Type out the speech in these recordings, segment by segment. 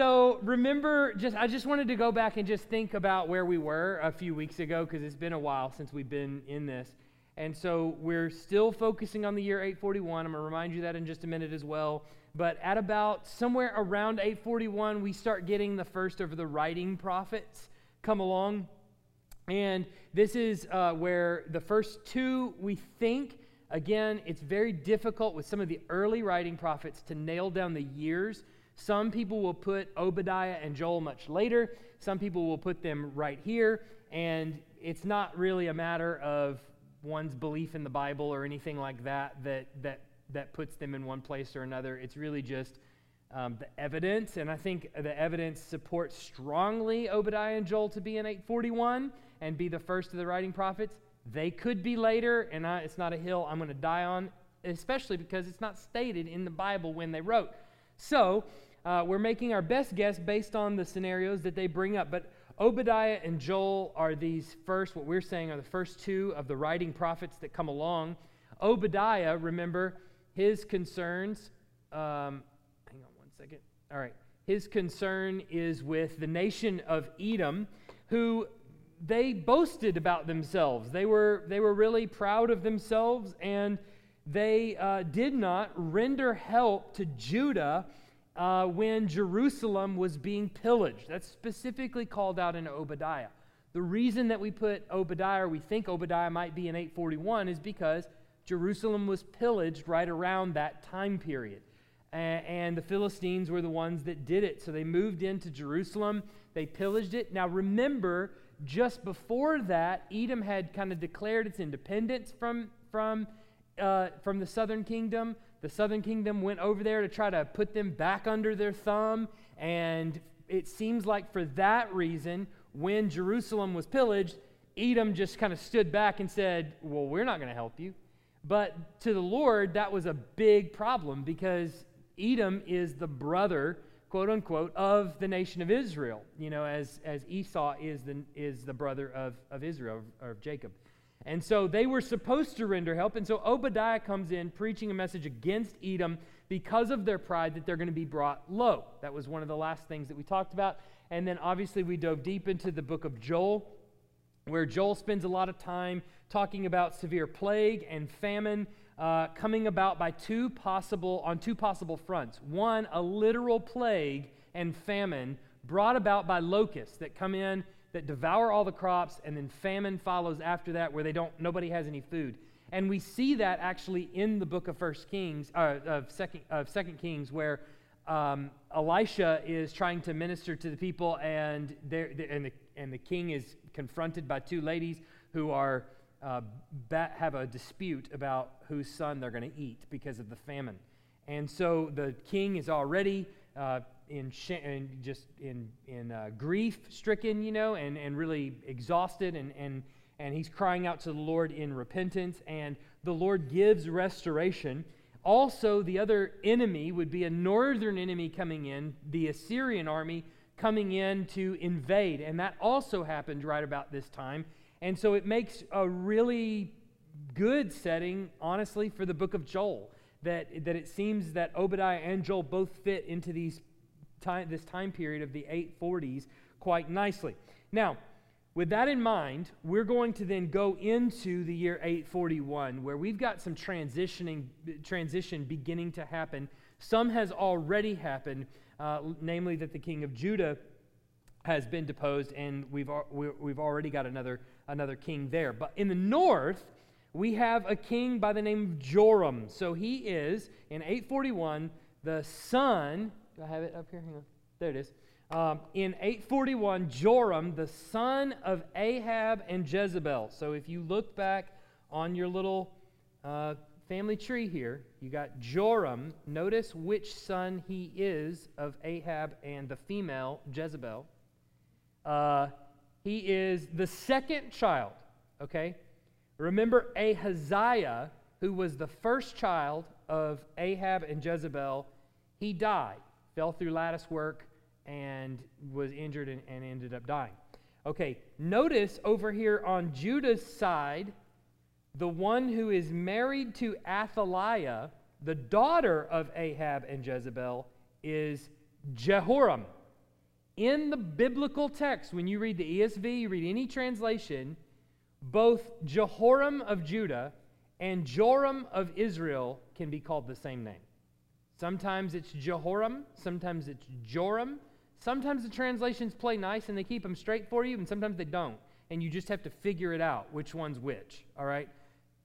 so remember, just I just wanted to go back and just think about where we were a few weeks ago because it's been a while since we've been in this. And so we're still focusing on the year 841. I'm going to remind you that in just a minute as well. But at about somewhere around 841, we start getting the first of the writing prophets come along. And this is uh, where the first two, we think, again, it's very difficult with some of the early writing prophets to nail down the years. Some people will put Obadiah and Joel much later, some people will put them right here. And it's not really a matter of one's belief in the Bible or anything like that that, that, that puts them in one place or another. It's really just um, the evidence. And I think the evidence supports strongly Obadiah and Joel to be in 841 and be the first of the writing prophets. They could be later, and I, it's not a hill I'm going to die on, especially because it's not stated in the Bible when they wrote. So, uh, we're making our best guess based on the scenarios that they bring up. But Obadiah and Joel are these first, what we're saying are the first two of the writing prophets that come along. Obadiah, remember, his concerns, um, hang on one second. All right. His concern is with the nation of Edom, who they boasted about themselves. They were, they were really proud of themselves, and they uh, did not render help to Judah uh, when Jerusalem was being pillaged. That's specifically called out in Obadiah. The reason that we put Obadiah, we think Obadiah might be in 841, is because Jerusalem was pillaged right around that time period. And the Philistines were the ones that did it. So they moved into Jerusalem, they pillaged it. Now remember, just before that, Edom had kind of declared its independence from, from, uh, from the southern kingdom. The southern kingdom went over there to try to put them back under their thumb. And it seems like for that reason, when Jerusalem was pillaged, Edom just kind of stood back and said, Well, we're not going to help you. But to the Lord, that was a big problem because Edom is the brother quote unquote, of the nation of Israel, you know, as, as Esau is the, is the brother of, of Israel, or of Jacob. And so they were supposed to render help. And so Obadiah comes in preaching a message against Edom because of their pride that they're going to be brought low. That was one of the last things that we talked about. And then obviously we dove deep into the book of Joel, where Joel spends a lot of time talking about severe plague and famine uh, coming about by two possible on two possible fronts. One, a literal plague and famine brought about by locusts that come in that devour all the crops, and then famine follows after that, where they don't nobody has any food. And we see that actually in the book of First Kings, uh, of Second of Second Kings, where um, Elisha is trying to minister to the people, and, and, the, and the king is confronted by two ladies who are uh, have a dispute about whose son they're going to eat because of the famine. And so the king is already uh, in, sh- in, just in, in uh, grief stricken, you know, and, and really exhausted, and, and, and he's crying out to the Lord in repentance, and the Lord gives restoration. Also, the other enemy would be a northern enemy coming in, the Assyrian army coming in to invade, and that also happened right about this time. And so it makes a really good setting, honestly, for the book of Joel. That, that it seems that Obadiah and Joel both fit into these time, this time period of the 840s quite nicely. Now, with that in mind, we're going to then go into the year 841, where we've got some transitioning transition beginning to happen. Some has already happened, uh, namely that the king of Judah has been deposed, and we've, we've already got another another king there. But in the north, we have a king by the name of Joram. So he is, in 841, the son. Do I have it up here? Hang on. There it is. Um, in 841, Joram, the son of Ahab and Jezebel. So if you look back on your little uh, family tree here, you got Joram. Notice which son he is of Ahab and the female Jezebel. Uh, he is the second child, okay? Remember Ahaziah, who was the first child of Ahab and Jezebel, he died, fell through lattice work, and was injured and, and ended up dying. Okay, notice over here on Judah's side, the one who is married to Athaliah, the daughter of Ahab and Jezebel, is Jehoram. in the biblical text, when you read the ESV, you read any translation, both Jehoram of Judah and Joram of Israel can be called the same name. Sometimes it's Jehoram, sometimes it's Joram. Sometimes the translations play nice and they keep them straight for you, and sometimes they don't. And you just have to figure it out which one's which, all right?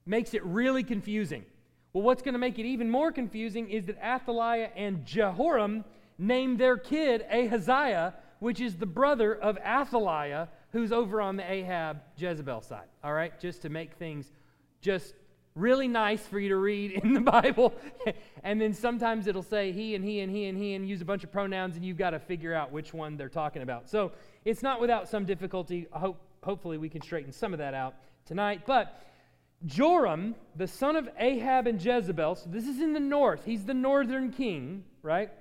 Makes it really confusing. Well, what's going to make it even more confusing is that Athaliah and Jehoram named their kid Ahaziah, which is the brother of Athaliah, who's over on the Ahab Jezebel side. All right, just to make things just really nice for you to read in the Bible. and then sometimes it'll say he and he and he and he and use a bunch of pronouns, and you've got to figure out which one they're talking about. So it's not without some difficulty. Hope, hopefully, we can straighten some of that out tonight. But Joram, the son of Ahab and Jezebel, so this is in the north, he's the northern king, right?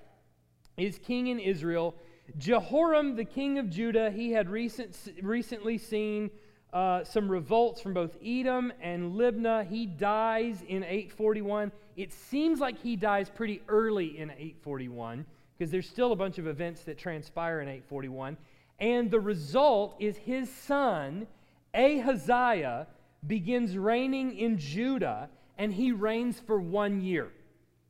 Is king in Israel. Jehoram, the king of Judah, he had recent, recently seen uh, some revolts from both Edom and Libnah. He dies in 841. It seems like he dies pretty early in 841 because there's still a bunch of events that transpire in 841. And the result is his son, Ahaziah, begins reigning in Judah, and he reigns for one year.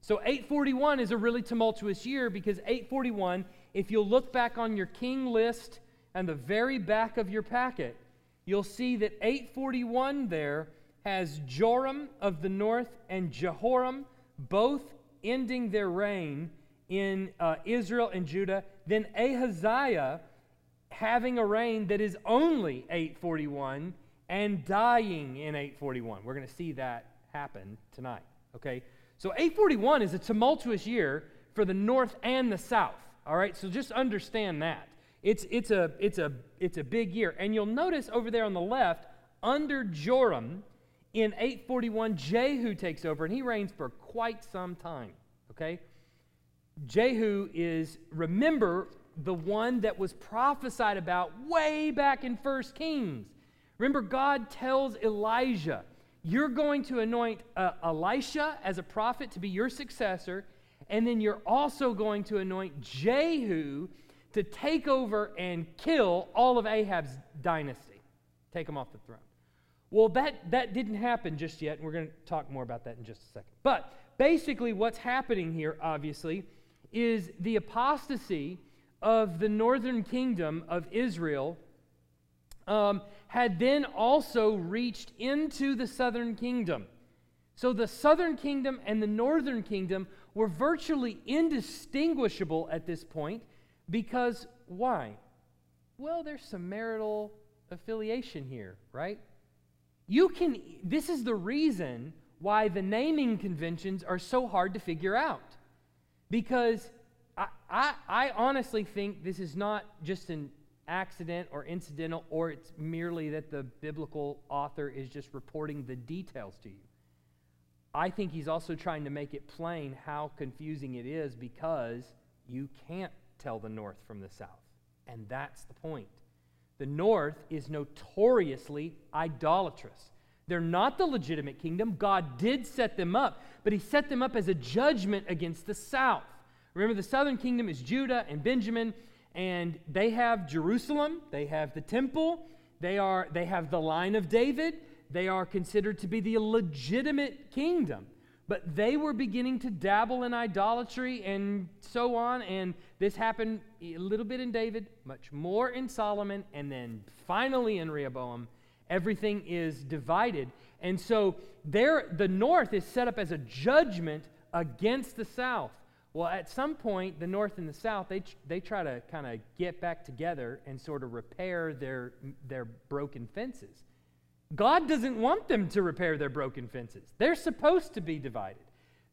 So 841 is a really tumultuous year because 841, if you'll look back on your king list and the very back of your packet, you'll see that 841 there has Joram of the north and Jehoram both ending their reign in uh, Israel and Judah. Then Ahaziah having a reign that is only 841 and dying in 841. We're going to see that happen tonight. Okay? So 841 is a tumultuous year for the north and the south. All right? So just understand that. It's, it's, a, it's, a, it's a big year. And you'll notice over there on the left, under Joram, in 841, Jehu takes over, and he reigns for quite some time. Okay? Jehu is, remember, the one that was prophesied about way back in 1 Kings. Remember, God tells Elijah, You're going to anoint uh, Elisha as a prophet to be your successor, and then you're also going to anoint Jehu to take over and kill all of Ahab's dynasty, take him off the throne. Well, that, that didn't happen just yet, and we're going to talk more about that in just a second. But basically, what's happening here, obviously, is the apostasy of the northern kingdom of Israel um, had then also reached into the southern kingdom. So the southern kingdom and the northern kingdom were virtually indistinguishable at this point because why? Well, there's some marital affiliation here, right? You can, this is the reason why the naming conventions are so hard to figure out. Because I, I, I honestly think this is not just an accident or incidental, or it's merely that the biblical author is just reporting the details to you. I think he's also trying to make it plain how confusing it is because you can't tell the north from the south. And that's the point. The north is notoriously idolatrous. They're not the legitimate kingdom. God did set them up, but He set them up as a judgment against the south. Remember, the southern kingdom is Judah and Benjamin, and they have Jerusalem, they have the temple, they, are, they have the line of David. They are considered to be the legitimate kingdom. But they were beginning to dabble in idolatry and so on. And this happened a little bit in David, much more in Solomon, and then finally in Rehoboam. Everything is divided. And so there, the north is set up as a judgment against the south. Well, at some point, the north and the south, they, they try to kind of get back together and sort of repair their, their broken fences. God doesn't want them to repair their broken fences. They're supposed to be divided.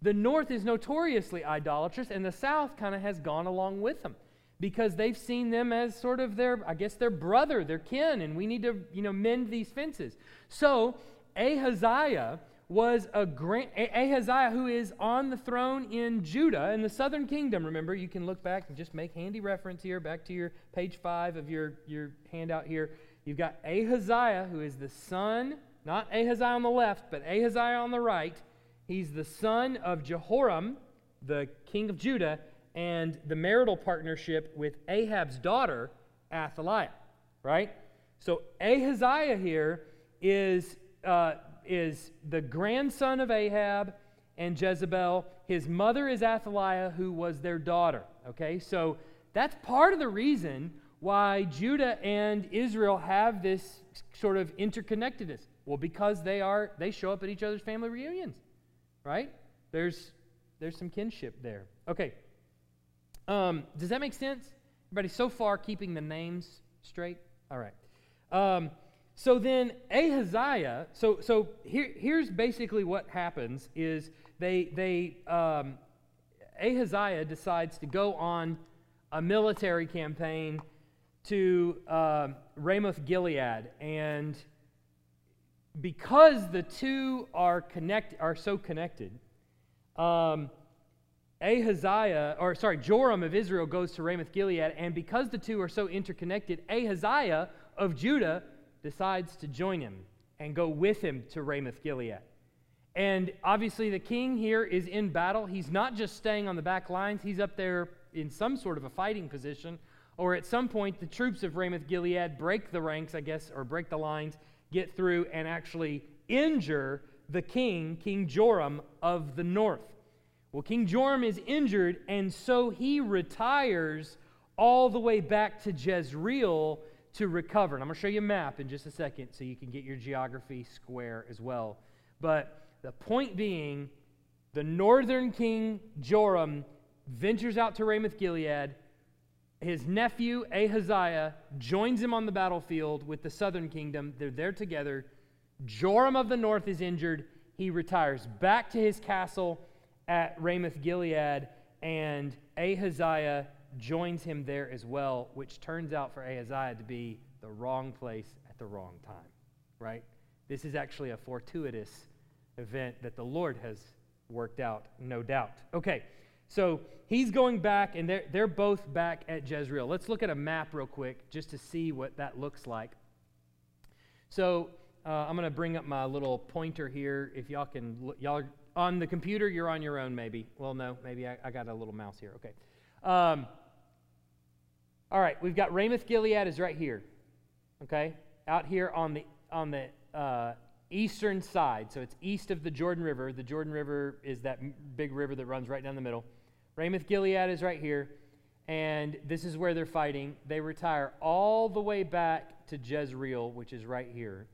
The north is notoriously idolatrous, and the south kind of has gone along with them because they've seen them as sort of their, I guess, their brother, their kin, and we need to, you know, mend these fences. So Ahaziah was a great Ahaziah who is on the throne in Judah in the southern kingdom. Remember, you can look back and just make handy reference here, back to your page five of your, your handout here. You've got Ahaziah, who is the son, not Ahaziah on the left, but Ahaziah on the right. He's the son of Jehoram, the king of Judah, and the marital partnership with Ahab's daughter, Athaliah, right? So Ahaziah here is, uh, is the grandson of Ahab and Jezebel. His mother is Athaliah, who was their daughter, okay? So that's part of the reason why Judah and Israel have this sort of interconnectedness. Well, because they are they show up at each other's family reunions, right? There's there's some kinship there. Okay. Um, does that make sense? Everybody so far keeping the names straight? All right. Um, so then Ahaziah, so so here, here's basically what happens is they they um, Ahaziah decides to go on a military campaign to uh, Ramoth Gilead, and because the two are connect are so connected, um, Ahaziah, or sorry, Joram of Israel goes to Ramoth Gilead, and because the two are so interconnected, Ahaziah of Judah decides to join him and go with him to Ramoth Gilead. And obviously, the king here is in battle. He's not just staying on the back lines, he's up there in some sort of a fighting position or at some point, the troops of Ramoth Gilead break the ranks, I guess, or break the lines, get through, and actually injure the king, King Joram of the north. Well, King Joram is injured, and so he retires all the way back to Jezreel to recover. And I'm going to show you a map in just a second so you can get your geography square as well. But the point being, the northern king Joram ventures out to Ramoth Gilead his nephew Ahaziah joins him on the battlefield with the southern kingdom. They're there together. Joram of the north is injured. He retires back to his castle at Ramoth Gilead, and Ahaziah joins him there as well, which turns out for Ahaziah to be the wrong place at the wrong time, right? This is actually a fortuitous event that the Lord has worked out, no doubt. Okay. So he's going back, and they're, they're both back at Jezreel. Let's look at a map real quick just to see what that looks like. So uh, I'm going to bring up my little pointer here. If y'all can, y'all on the computer, you're on your own, maybe. Well, no, maybe I, I got a little mouse here. Okay. Um, all right, we've got Ramoth Gilead is right here. Okay, out here on the on the uh, eastern side. So it's east of the Jordan River. The Jordan River is that big river that runs right down the middle. Ramoth Gilead is right here, and this is where they're fighting. They retire all the way back to Jezreel, which is right here.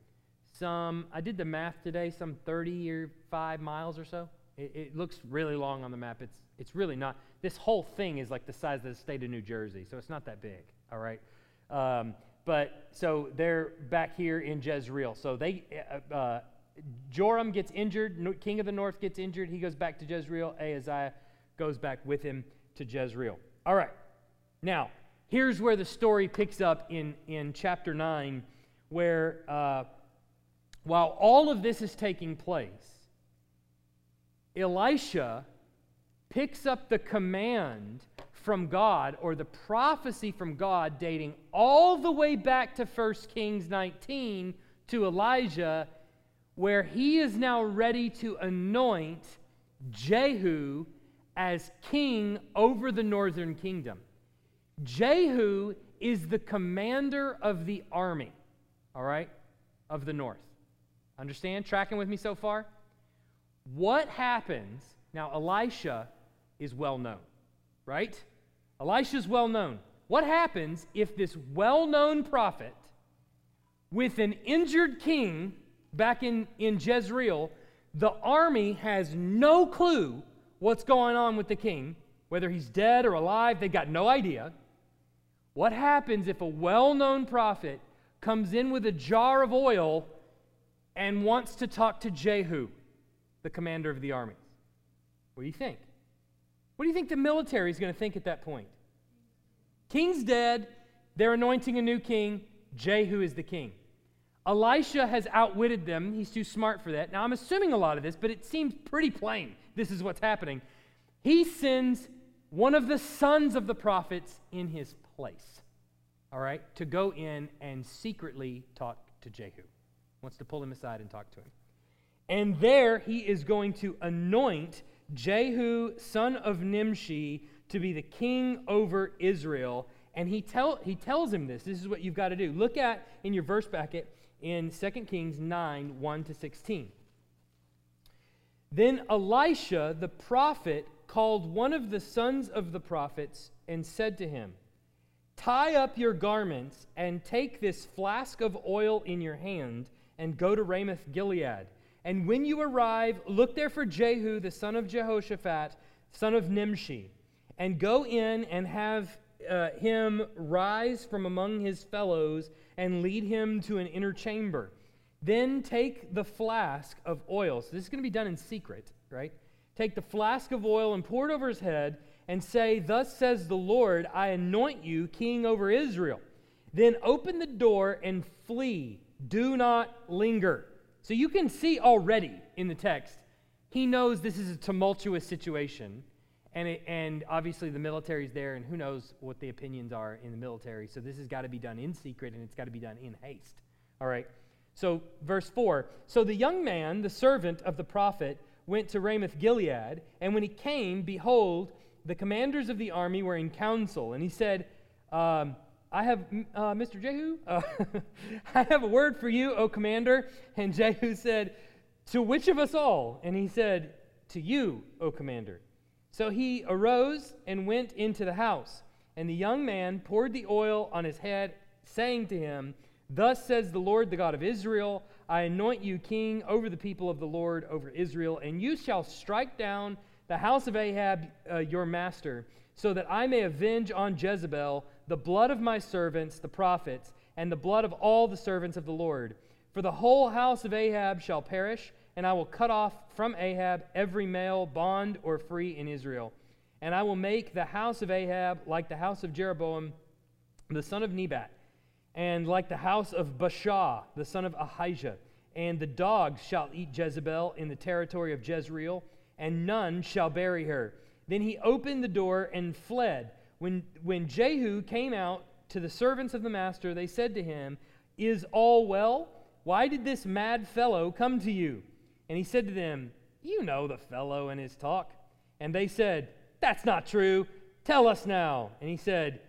Some, I did the math today, some 30 or 5 miles or so. It, it looks really long on the map. It's, it's really not. This whole thing is like the size of the state of New Jersey, so it's not that big, all right? Um, but so they're back here in Jezreel. So they, uh, uh, Joram gets injured, king of the north gets injured. He goes back to Jezreel. Ahaziah goes back with him to Jezreel. All right. Now, here's where the story picks up in, in chapter 9, where uh, while all of this is taking place, Elisha picks up the command from God or the prophecy from God dating all the way back to 1 Kings 19 to Elijah, where he is now ready to anoint Jehu as king over the northern kingdom. Jehu is the commander of the army, all right, of the north. Understand? Tracking with me so far? What happens? Now, Elisha is well known, right? Elisha's well known. What happens if this well known prophet, with an injured king back in, in Jezreel, the army has no clue what's going on with the king, whether he's dead or alive, they've got no idea. What happens if a well known prophet comes in with a jar of oil and wants to talk to Jehu, the commander of the armies? What do you think? What do you think the military is going to think at that point? King's dead, they're anointing a new king, Jehu is the king. Elisha has outwitted them. He's too smart for that. Now, I'm assuming a lot of this, but it seems pretty plain this is what's happening. He sends one of the sons of the prophets in his place, all right, to go in and secretly talk to Jehu. Wants to pull him aside and talk to him. And there he is going to anoint Jehu, son of Nimshi, to be the king over Israel. And he, tell, he tells him this. This is what you've got to do. Look at in your verse bracket in 2 Kings 9 1 to 16. Then Elisha the prophet called one of the sons of the prophets and said to him, Tie up your garments and take this flask of oil in your hand and go to Ramoth Gilead. And when you arrive, look there for Jehu the son of Jehoshaphat, son of Nimshi, and go in and have uh, him rise from among his fellows and lead him to an inner chamber. Then take the flask of oil. So this is going to be done in secret, right? Take the flask of oil and pour it over his head and say, Thus says the Lord, I anoint you king over Israel. Then open the door and flee. Do not linger. So you can see already in the text, he knows this is a tumultuous situation. And, it, and obviously the military's there, and who knows what the opinions are in the military. So this has got to be done in secret, and it's got to be done in haste. All right. So, verse 4 So the young man, the servant of the prophet, went to Ramoth Gilead, and when he came, behold, the commanders of the army were in council, and he said, um, I have, uh, Mr. Jehu, uh, I have a word for you, O commander. And Jehu said, To which of us all? And he said, To you, O commander. So he arose and went into the house. And the young man poured the oil on his head, saying to him, Thus says the Lord, the God of Israel, I anoint you king over the people of the Lord, over Israel, and you shall strike down the house of Ahab, uh, your master, so that I may avenge on Jezebel the blood of my servants, the prophets, and the blood of all the servants of the Lord. For the whole house of Ahab shall perish, and I will cut off from Ahab every male, bond or free in Israel. And I will make the house of Ahab like the house of Jeroboam, the son of Nebat, and like the house of Baasha, the son of Ahijah. And the dogs shall eat Jezebel in the territory of Jezreel and none shall bury her. Then he opened the door and fled. When, when Jehu came out to the servants of the master, they said to him, Is all well? Why did this mad fellow come to you? And he said to them, You know the fellow and his talk. And they said, That's not true. Tell us now. And he said,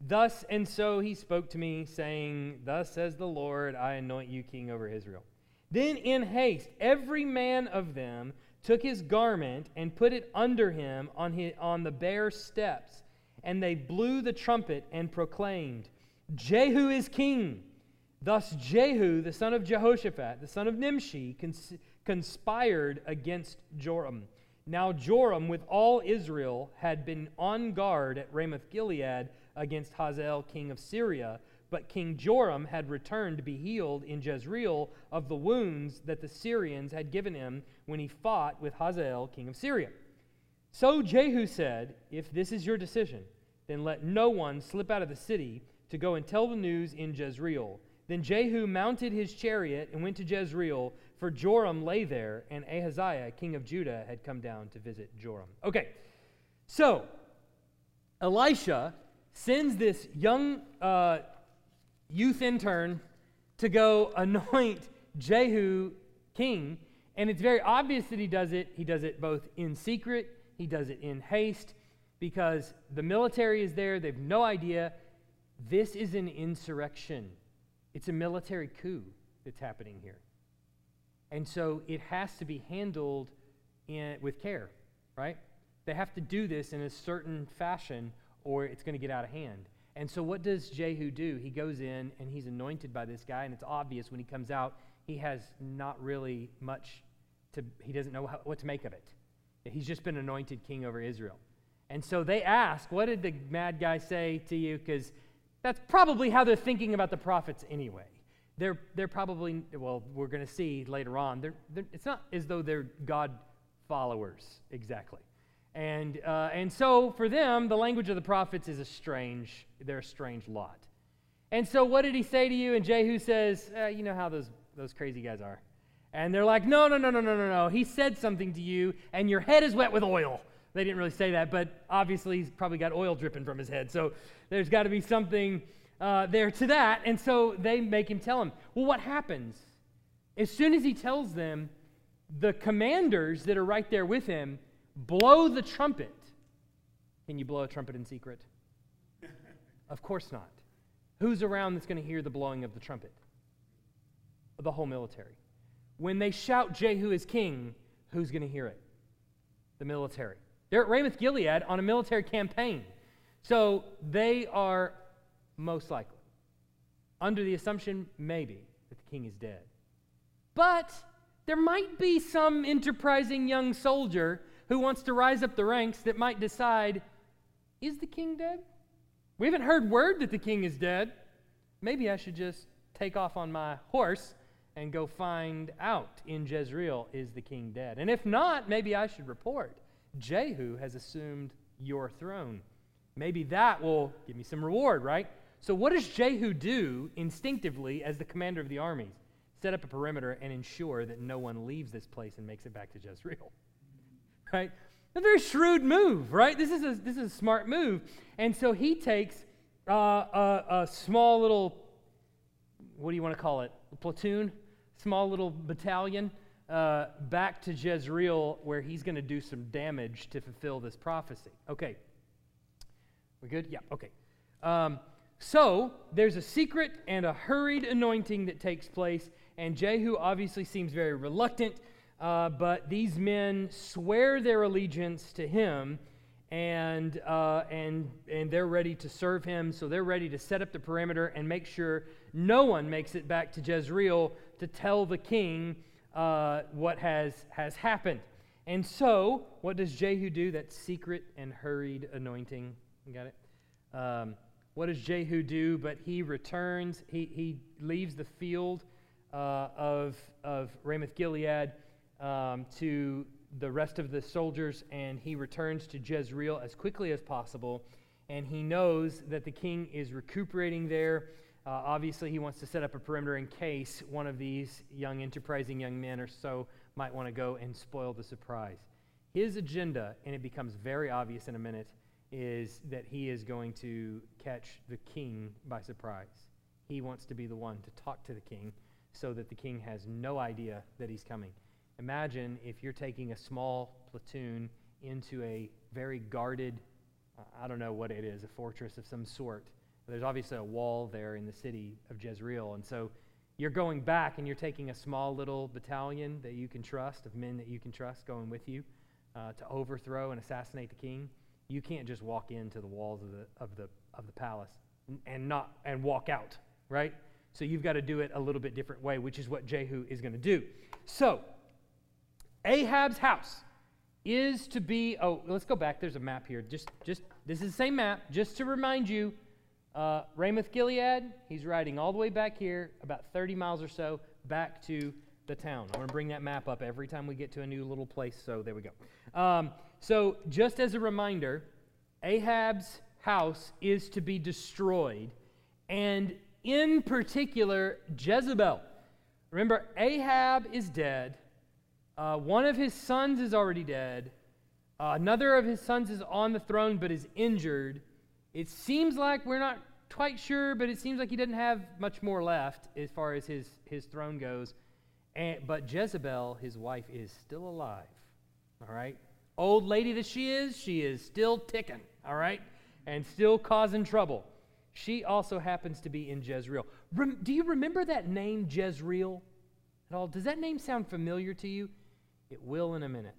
Thus and so he spoke to me, saying, Thus says the Lord, I anoint you king over Israel. Then in haste, every man of them took his garment and put it under him on, his, on the bare steps. And they blew the trumpet and proclaimed, Jehu is king. Thus Jehu, the son of Jehoshaphat, the son of Nimshi, cons- conspired against Joram. Now Joram, with all Israel, had been on guard at Ramoth Gilead against Hazael, king of Syria but King Joram had returned to be healed in Jezreel of the wounds that the Syrians had given him when he fought with Hazael, king of Syria. So Jehu said, If this is your decision, then let no one slip out of the city to go and tell the news in Jezreel. Then Jehu mounted his chariot and went to Jezreel, for Joram lay there, and Ahaziah, king of Judah, had come down to visit Joram. Okay, so Elisha sends this young uh, youth intern to go anoint Jehu king. And it's very obvious that he does it. He does it both in secret, he does it in haste, because the military is there. They have no idea. This is an insurrection, it's a military coup that's happening here. And so it has to be handled in, with care, right? They have to do this in a certain fashion or it's going to get out of hand. And so, what does Jehu do? He goes in and he's anointed by this guy, and it's obvious when he comes out, he has not really much to, he doesn't know what to make of it. He's just been anointed king over Israel. And so they ask, What did the mad guy say to you? Because that's probably how they're thinking about the prophets anyway. They're, they're probably, well, we're going to see later on, they're, they're, it's not as though they're God followers exactly. And, uh, and so for them, the language of the prophets is a strange, they're a strange lot. And so what did he say to you? And Jehu says, eh, you know how those, those crazy guys are. And they're like, no, no, no, no, no, no, no. He said something to you, and your head is wet with oil. They didn't really say that, but obviously he's probably got oil dripping from his head. So there's got to be something uh, there to that. And so they make him tell him. Well, what happens? As soon as he tells them, the commanders that are right there with him blow the trumpet. Can you blow a trumpet in secret? of course not. Who's around that's going to hear the blowing of the trumpet? The whole military. When they shout Jehu is king, who's going to hear it? The military. They're at Ramoth Gilead on a military campaign. So they are most likely, under the assumption, maybe, that the king is dead. But there might be some enterprising young soldier who wants to rise up the ranks that might decide is the king dead? We haven't heard word that the king is dead. Maybe I should just take off on my horse and go find out in Jezreel is the king dead. And if not, maybe I should report Jehu has assumed your throne. Maybe that will give me some reward, right? So, what does Jehu do instinctively as the commander of the armies? Set up a perimeter and ensure that no one leaves this place and makes it back to Jezreel. Right? A very shrewd move, right? This is a, this is a smart move. And so he takes uh, a, a small little, what do you want to call it? A platoon? Small little battalion uh, back to Jezreel where he's going to do some damage to fulfill this prophecy. Okay. We good? Yeah, okay. Um, so there's a secret and a hurried anointing that takes place, and Jehu obviously seems very reluctant, uh, but these men swear their allegiance to him. And, uh, and, and they're ready to serve him, so they're ready to set up the perimeter and make sure no one makes it back to Jezreel to tell the king uh, what has, has happened. And so, what does Jehu do? That secret and hurried anointing. You got it? Um, what does Jehu do? But he returns, he, he leaves the field uh, of, of Ramoth Gilead um, to the rest of the soldiers, and he returns to Jezreel as quickly as possible. And he knows that the king is recuperating there. Uh, obviously, he wants to set up a perimeter in case one of these young, enterprising young men or so might want to go and spoil the surprise. His agenda, and it becomes very obvious in a minute, is that he is going to catch the king by surprise. He wants to be the one to talk to the king so that the king has no idea that he's coming. Imagine if you're taking a small platoon into a very guarded, I don't know what it is, a fortress of some sort. There's obviously a wall there in the city of Jezreel. And so you're going back and you're taking a small little battalion that you can trust, of men that you can trust going with you uh, to overthrow and assassinate the king you can't just walk into the walls of the, of the, of the palace and, not, and walk out, right? So you've got to do it a little bit different way, which is what Jehu is going to do. So, Ahab's house is to be, oh, let's go back. There's a map here. Just, just, this is the same map, just to remind you. Uh, Ramoth Gilead, he's riding all the way back here, about 30 miles or so, back to the town. I'm going to bring that map up every time we get to a new little place, so there we go. Um, so, just as a reminder, Ahab's house is to be destroyed, and in particular, Jezebel. Remember, Ahab is dead. Uh, one of his sons is already dead. Uh, another of his sons is on the throne but is injured. It seems like we're not quite sure, but it seems like he doesn't have much more left as far as his, his throne goes. And, but Jezebel, his wife, is still alive. All right? Old lady that she is, she is still ticking, all right? And still causing trouble. She also happens to be in Jezreel. Rem- do you remember that name, Jezreel, at all? Does that name sound familiar to you? It will in a minute.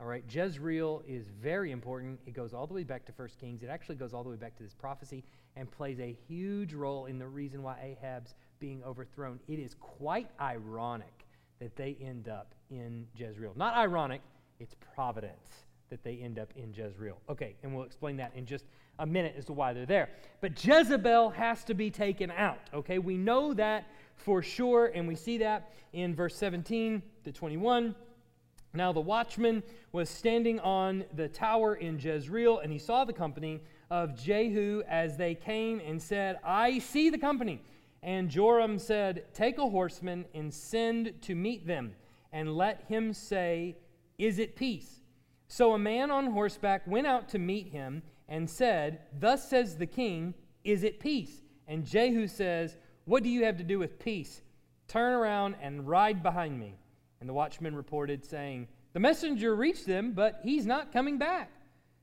All right, Jezreel is very important. It goes all the way back to 1 Kings. It actually goes all the way back to this prophecy and plays a huge role in the reason why Ahab's being overthrown. It is quite ironic that they end up in Jezreel. Not ironic, it's providence that they end up in Jezreel. Okay, and we'll explain that in just a minute as to why they're there. But Jezebel has to be taken out. Okay, we know that for sure, and we see that in verse 17 to 21. Now the watchman was standing on the tower in Jezreel, and he saw the company of Jehu as they came and said, I see the company. And Joram said, Take a horseman and send to meet them, and let him say, is it peace? So a man on horseback went out to meet him and said, Thus says the king, Is it peace? And Jehu says, What do you have to do with peace? Turn around and ride behind me. And the watchman reported, saying, The messenger reached them, but he's not coming back.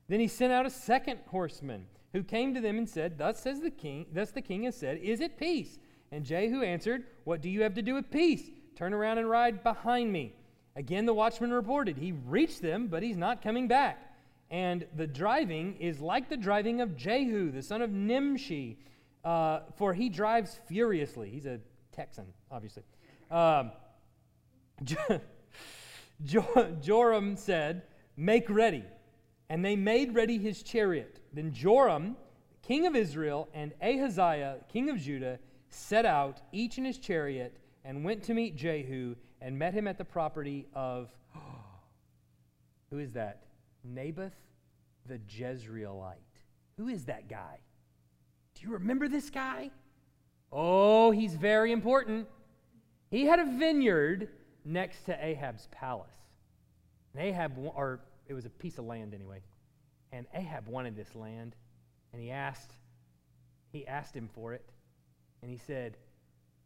Then he sent out a second horseman who came to them and said, Thus says the king, thus the king has said, Is it peace? And Jehu answered, What do you have to do with peace? Turn around and ride behind me. Again, the watchman reported, He reached them, but he's not coming back. And the driving is like the driving of Jehu, the son of Nimshi, uh, for he drives furiously. He's a Texan, obviously. Um, Joram said, Make ready. And they made ready his chariot. Then Joram, king of Israel, and Ahaziah, king of Judah, set out, each in his chariot, and went to meet Jehu and met him at the property of. who is that? Naboth the Jezreelite. Who is that guy? Do you remember this guy? Oh, he's very important. He had a vineyard next to Ahab's palace. And Ahab, or it was a piece of land anyway. And Ahab wanted this land, and he asked, he asked him for it. And he said,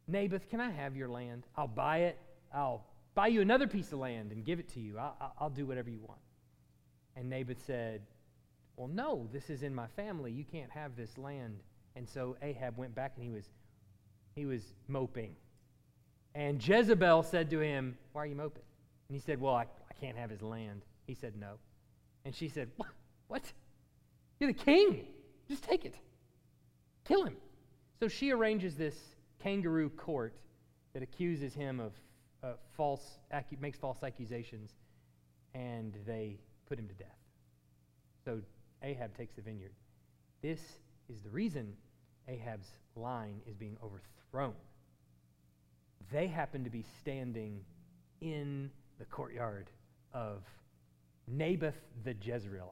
Naboth, can I have your land? I'll buy it. I'll buy you another piece of land and give it to you. I'll, I'll do whatever you want. And Naboth said, Well, no, this is in my family. You can't have this land. And so Ahab went back and he was, he was moping. And Jezebel said to him, Why are you moping? And he said, Well, I, I can't have his land. He said, No. And she said, What? You're the king. Just take it. Kill him. So she arranges this kangaroo court that accuses him of uh, false, acu- makes false accusations, and they put him to death. So Ahab takes the vineyard. This is the reason Ahab's line is being overthrown. They happen to be standing in the courtyard of Naboth the Jezreelite.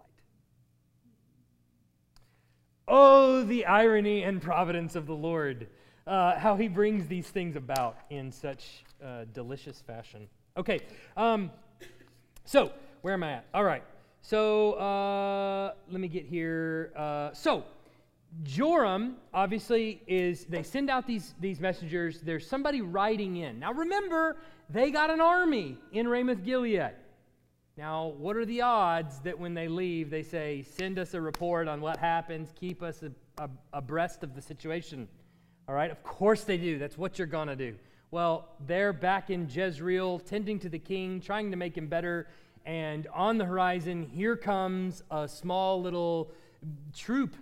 Oh, the irony and providence of the Lord, uh, how he brings these things about in such uh, delicious fashion. Okay, um, so where am I at? All right, so uh, let me get here. Uh, so, Joram obviously is, they send out these, these messengers. There's somebody riding in. Now remember, they got an army in Ramoth Gilead. Now, what are the odds that when they leave, they say, send us a report on what happens, keep us abreast of the situation? All right, of course they do. That's what you're going to do. Well, they're back in Jezreel, tending to the king, trying to make him better. And on the horizon, here comes a small little troop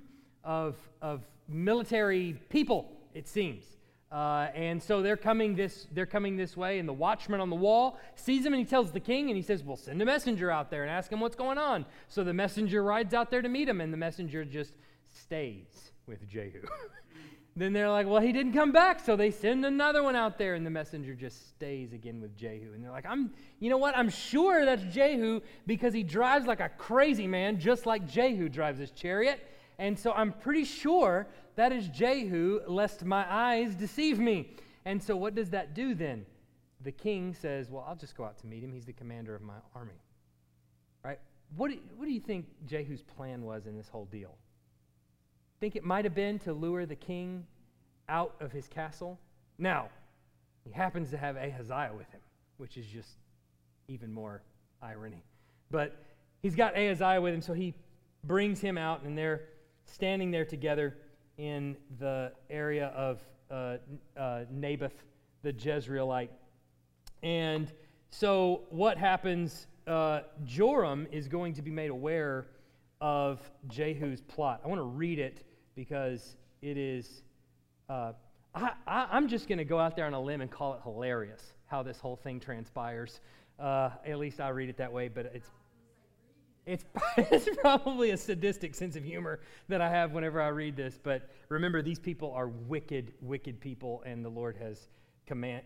of, of military people, it seems. Uh, and so they're coming this they're coming this way, and the watchman on the wall sees him, and he tells the king, and he says, "Well, send a messenger out there and ask him what's going on." So the messenger rides out there to meet him, and the messenger just stays with Jehu. then they're like, "Well, he didn't come back," so they send another one out there, and the messenger just stays again with Jehu. And they're like, "I'm, you know what? I'm sure that's Jehu because he drives like a crazy man, just like Jehu drives his chariot." And so I'm pretty sure that is Jehu, lest my eyes deceive me. And so what does that do then? The king says, Well, I'll just go out to meet him. He's the commander of my army. Right? What do, what do you think Jehu's plan was in this whole deal? Think it might have been to lure the king out of his castle? Now, he happens to have Ahaziah with him, which is just even more irony. But he's got Ahaziah with him, so he brings him out, and they're standing there together in the area of uh, uh, Naboth the Jezreelite. And so, what happens? Uh, Joram is going to be made aware of Jehu's plot. I want to read it because it is. Uh, I, am just going to go out there on a limb and call it hilarious how this whole thing transpires. Uh, at least I read it that way, but it's it's, it's probably a sadistic sense of humor that I have whenever I read this, but remember, these people are wicked, wicked people, and the Lord has command,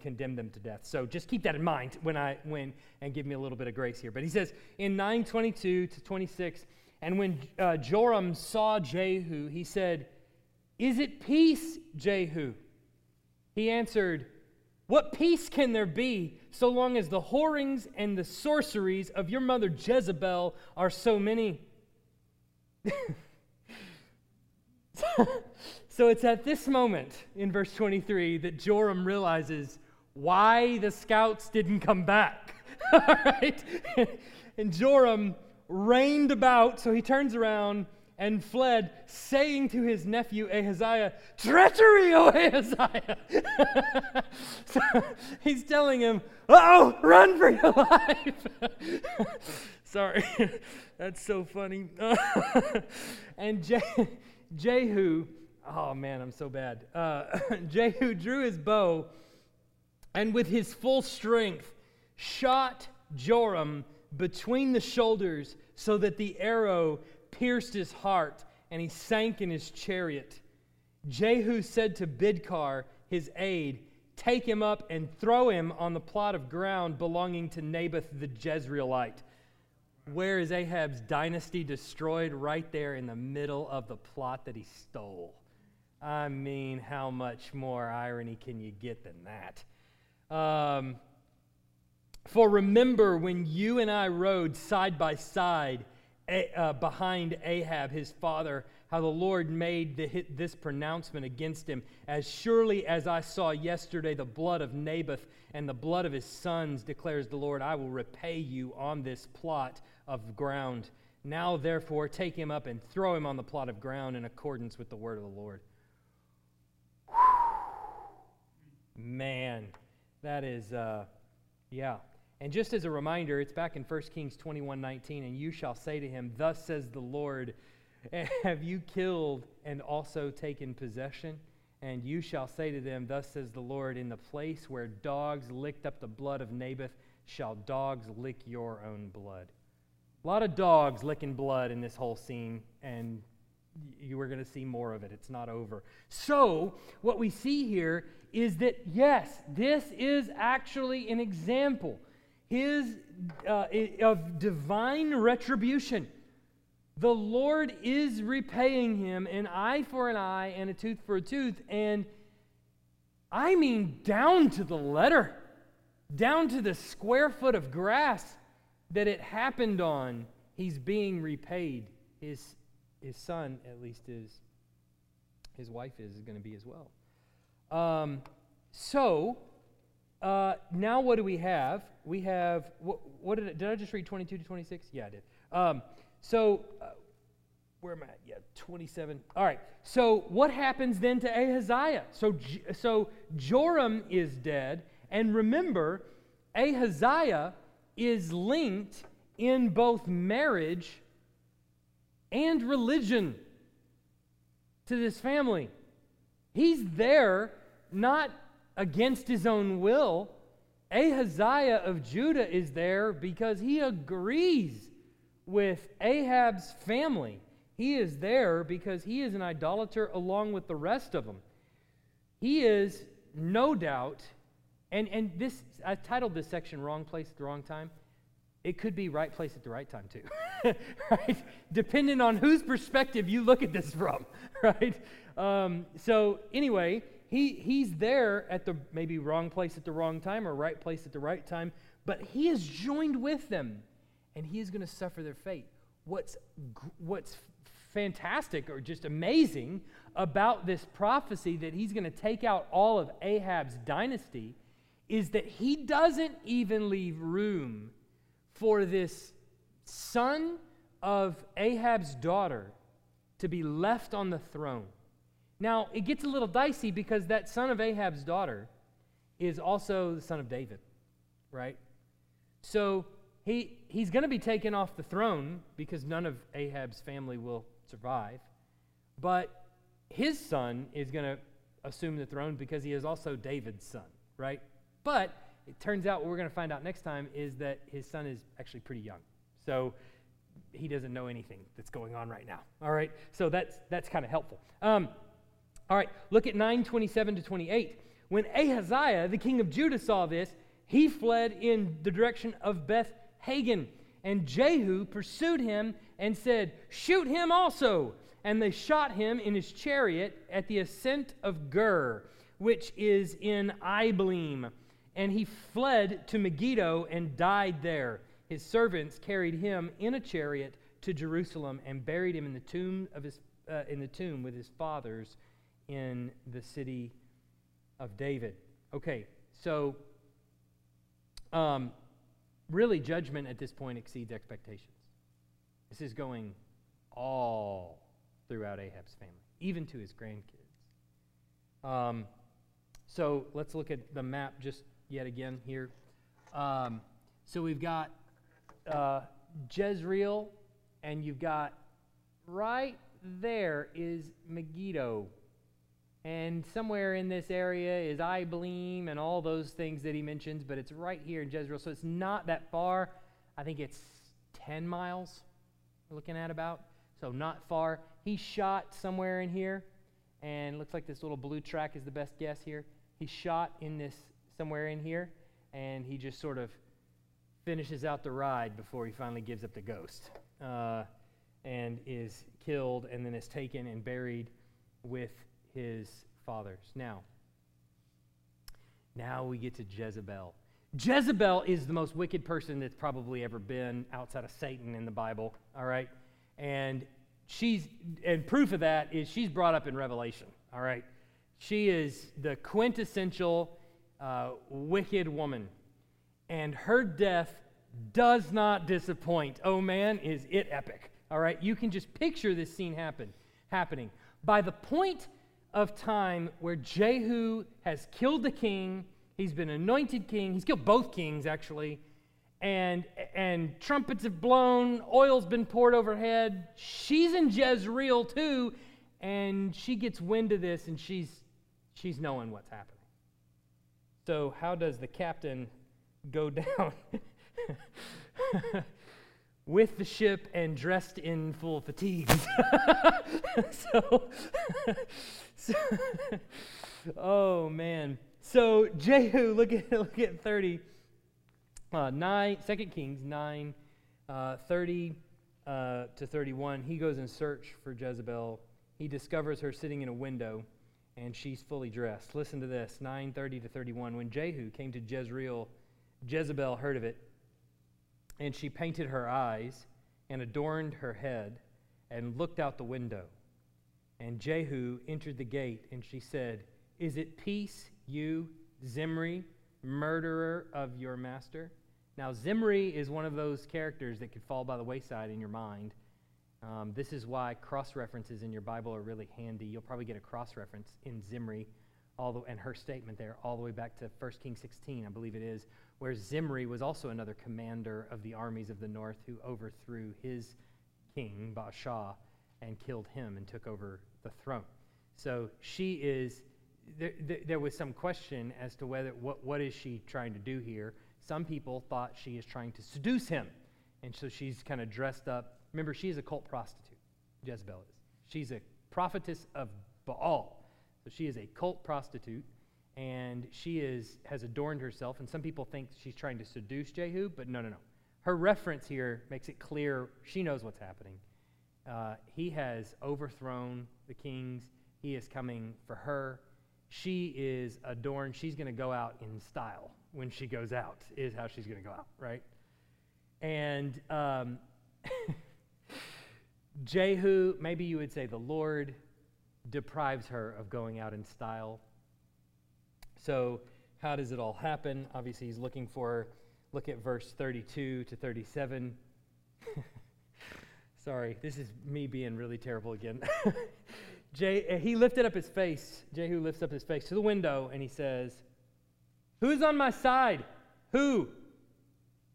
condemned them to death. So just keep that in mind when I when and give me a little bit of grace here. But he says in 922 to 26, and when uh, Joram saw Jehu, he said, Is it peace, Jehu? He answered, What peace can there be so long as the whorings and the sorceries of your mother Jezebel are so many. so it's at this moment in verse 23 that Joram realizes why the scouts didn't come back. All right? and Joram reined about. So he turns around and fled, saying to his nephew Ahaziah, Treachery, O Ahaziah! so he's telling him, Uh Oh, run for your life! Sorry, that's so funny. and Je- Jehu, oh man, I'm so bad. Uh, Jehu drew his bow and with his full strength shot Joram between the shoulders so that the arrow pierced his heart and he sank in his chariot. Jehu said to Bidkar, his aide, Take him up and throw him on the plot of ground belonging to Naboth the Jezreelite. Where is Ahab's dynasty destroyed? Right there in the middle of the plot that he stole. I mean, how much more irony can you get than that? Um, for remember when you and I rode side by side uh, behind Ahab, his father, how the Lord made the, this pronouncement against him. As surely as I saw yesterday the blood of Naboth and the blood of his sons, declares the Lord, I will repay you on this plot of ground. Now, therefore, take him up and throw him on the plot of ground in accordance with the word of the Lord. Man, that is, uh, yeah. And just as a reminder, it's back in 1 Kings 21 19, and you shall say to him, Thus says the Lord, Have you killed and also taken possession? And you shall say to them, Thus says the Lord, In the place where dogs licked up the blood of Naboth, shall dogs lick your own blood. A lot of dogs licking blood in this whole scene, and you are going to see more of it. It's not over. So, what we see here is that, yes, this is actually an example his, uh, of divine retribution. The Lord is repaying him an eye for an eye and a tooth for a tooth. And I mean, down to the letter, down to the square foot of grass that it happened on, he's being repaid. His, his son, at least, is, his wife is, is going to be as well. Um, so, uh, now what do we have? We have, what, what did, I, did I just read 22 to 26? Yeah, I did. Um, so, uh, where am I at? Yeah, 27. All right. So, what happens then to Ahaziah? So, so Joram is dead. And remember, Ahaziah is linked in both marriage and religion to this family. He's there not against his own will. Ahaziah of Judah is there because he agrees with Ahab's family. He is there because he is an idolater along with the rest of them. He is, no doubt, and, and this, I titled this section Wrong Place at the Wrong Time. It could be right place at the right time, too. right? Depending on whose perspective you look at this from, right? Um, so, anyway, he, he's there at the maybe wrong place at the wrong time or right place at the right time, but he is joined with them and he is going to suffer their fate. What's, what's fantastic or just amazing about this prophecy that he's going to take out all of Ahab's dynasty is that he doesn't even leave room for this son of Ahab's daughter to be left on the throne. Now, it gets a little dicey because that son of Ahab's daughter is also the son of David, right? So he, he's going to be taken off the throne because none of Ahab's family will survive. But his son is going to assume the throne because he is also David's son, right? But it turns out what we're going to find out next time is that his son is actually pretty young. So he doesn't know anything that's going on right now. All right? So that's, that's kind of helpful. Um, all right, look at 927 to 28. When Ahaziah, the king of Judah, saw this, he fled in the direction of Beth Haggan. And Jehu pursued him and said, Shoot him also. And they shot him in his chariot at the ascent of Gur, which is in Ibleam. And he fled to Megiddo and died there. His servants carried him in a chariot to Jerusalem and buried him in the tomb of his uh, in the tomb with his fathers in the city of David. Okay, so um, really, judgment at this point exceeds expectations. This is going all throughout Ahab's family, even to his grandkids. Um, so let's look at the map just yet again here. Um, so we've got uh, Jezreel, and you've got right there is Megiddo. And somewhere in this area is Ibleam and all those things that he mentions, but it's right here in Jezreel. So it's not that far. I think it's 10 miles we're looking at about. So not far. He shot somewhere in here, and looks like this little blue track is the best guess here. He shot in this somewhere in here, and he just sort of finishes out the ride before he finally gives up the ghost uh, and is killed and then is taken and buried with his fathers. Now, now we get to Jezebel. Jezebel is the most wicked person that's probably ever been outside of Satan in the Bible, all right? And she's and proof of that is she's brought up in Revelation, all right? She is the quintessential uh, wicked woman. And her death does not disappoint. Oh man, is it epic. All right, you can just picture this scene happen, happening. By the point of time where Jehu has killed the king, he's been anointed king, he's killed both kings actually, and, and trumpets have blown, oil's been poured overhead. She's in Jezreel too, and she gets wind of this and she's, she's knowing what's happening. So, how does the captain go down with the ship and dressed in full fatigues? so, so oh man. So Jehu, look at look at 30. Uh, 9, 2 Kings 9, uh, 30 uh, to 31. He goes in search for Jezebel. He discovers her sitting in a window and she's fully dressed. Listen to this 9:30 to 31. When Jehu came to Jezreel, Jezebel heard of it, and she painted her eyes and adorned her head and looked out the window. And Jehu entered the gate, and she said, Is it peace, you, Zimri, murderer of your master? Now, Zimri is one of those characters that could fall by the wayside in your mind. Um, this is why cross references in your Bible are really handy. You'll probably get a cross reference in Zimri all the, and her statement there all the way back to 1 Kings 16, I believe it is, where Zimri was also another commander of the armies of the north who overthrew his king, Baasha, and killed him and took over the throne. So she is, there, there, was some question as to whether, what, what is she trying to do here? Some people thought she is trying to seduce him. And so she's kind of dressed up Remember, she's a cult prostitute, Jezebel is. She's a prophetess of Baal. So she is a cult prostitute, and she is, has adorned herself. And some people think she's trying to seduce Jehu, but no, no, no. Her reference here makes it clear she knows what's happening. Uh, he has overthrown the kings, he is coming for her. She is adorned. She's going to go out in style when she goes out, is how she's going to go out, right? And um, Jehu, maybe you would say the Lord deprives her of going out in style. So, how does it all happen? Obviously, he's looking for, look at verse 32 to 37. Sorry, this is me being really terrible again. Je- eh, he lifted up his face. Jehu lifts up his face to the window and he says, Who's on my side? Who?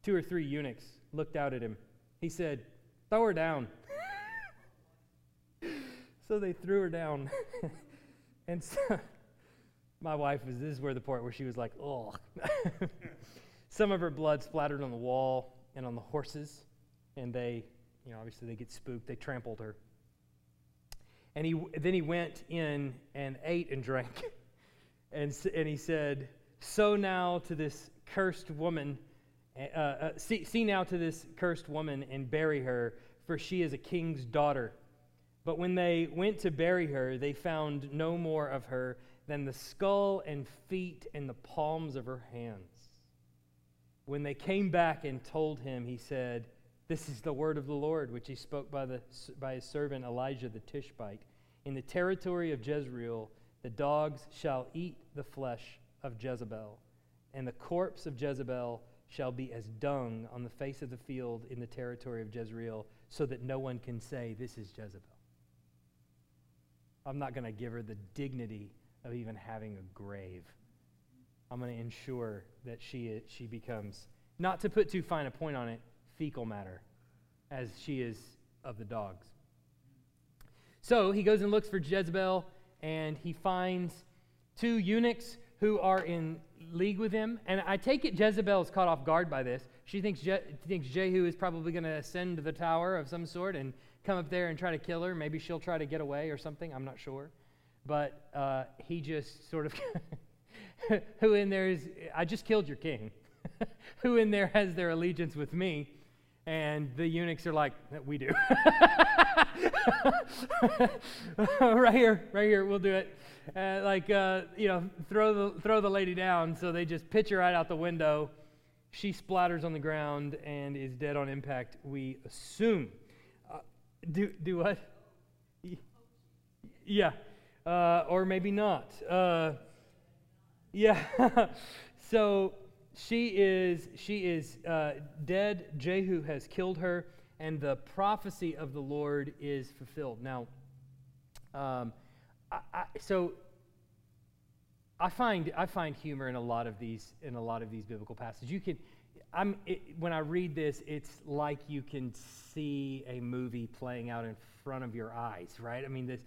Two or three eunuchs looked out at him. He said, Throw her down. So they threw her down. and so, my wife was, this is where the part where she was like, oh. Some of her blood splattered on the wall and on the horses, and they, you know, obviously they get spooked. They trampled her. And he, then he went in and ate and drank. and, and he said, So now to this cursed woman, uh, uh, see, see now to this cursed woman and bury her, for she is a king's daughter. But when they went to bury her, they found no more of her than the skull and feet and the palms of her hands. When they came back and told him, he said, This is the word of the Lord, which he spoke by, the, by his servant Elijah the Tishbite. In the territory of Jezreel, the dogs shall eat the flesh of Jezebel, and the corpse of Jezebel shall be as dung on the face of the field in the territory of Jezreel. so that no one can say, This is Jezebel. I'm not going to give her the dignity of even having a grave. I'm going to ensure that she, she becomes, not to put too fine a point on it, fecal matter, as she is of the dogs. So he goes and looks for Jezebel, and he finds two eunuchs who are in league with him. And I take it Jezebel is caught off guard by this. She thinks, Je- thinks Jehu is probably going to ascend the tower of some sort and come up there and try to kill her. Maybe she'll try to get away or something. I'm not sure. But uh, he just sort of, who in there is, I just killed your king. who in there has their allegiance with me? And the eunuchs are like, we do. right here, right here, we'll do it. Uh, like, uh, you know, throw the, throw the lady down. So they just pitch her right out the window. She splatters on the ground and is dead on impact, we assume. Uh, do, do what? Yeah. Uh, or maybe not. Uh, yeah. so she is, she is uh, dead. Jehu has killed her, and the prophecy of the Lord is fulfilled. Now, um, I, I, so I find I find humor in a lot of these in a lot of these biblical passages. You can, I'm it, when I read this, it's like you can see a movie playing out in front of your eyes, right? I mean, this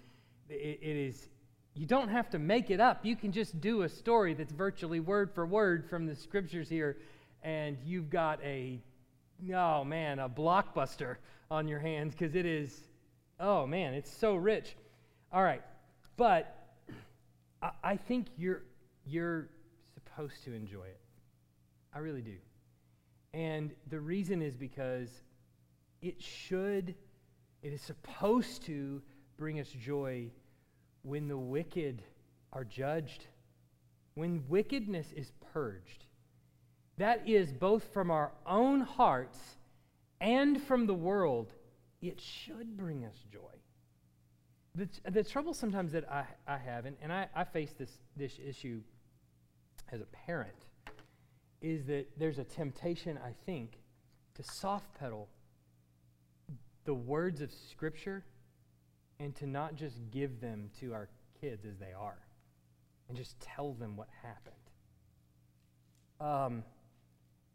it, it is you don't have to make it up. You can just do a story that's virtually word for word from the scriptures here, and you've got a, oh man, a blockbuster on your hands because it is, oh man, it's so rich. All right, but I, I think you're, you're supposed to enjoy it. I really do. And the reason is because it should, it is supposed to bring us joy when the wicked are judged, when wickedness is purged, that is both from our own hearts and from the world, it should bring us joy. The, the trouble sometimes that I, I have, and, and I, I face this, this issue as a parent, is that there's a temptation, I think, to soft pedal the words of Scripture and to not just give them to our kids as they are and just tell them what happened. Um,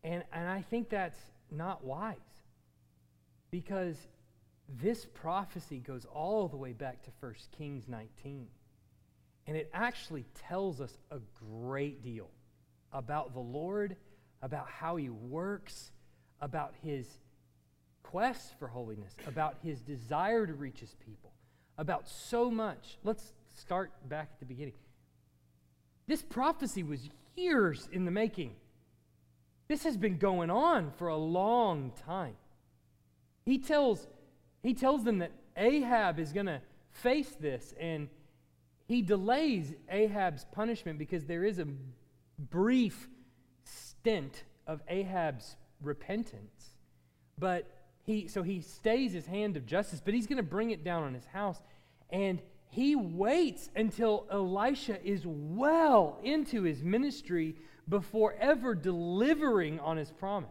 and, and I think that's not wise because this prophecy goes all the way back to 1 Kings 19. And it actually tells us a great deal about the Lord, about how he works, about his quest for holiness, about his desire to reach his people about so much. Let's start back at the beginning. This prophecy was years in the making. This has been going on for a long time. He tells, he tells them that Ahab is going to face this, and he delays Ahab's punishment because there is a brief stint of Ahab's repentance. But he, so he stays his hand of justice, but he's going to bring it down on his house. And he waits until Elisha is well into his ministry before ever delivering on his promise.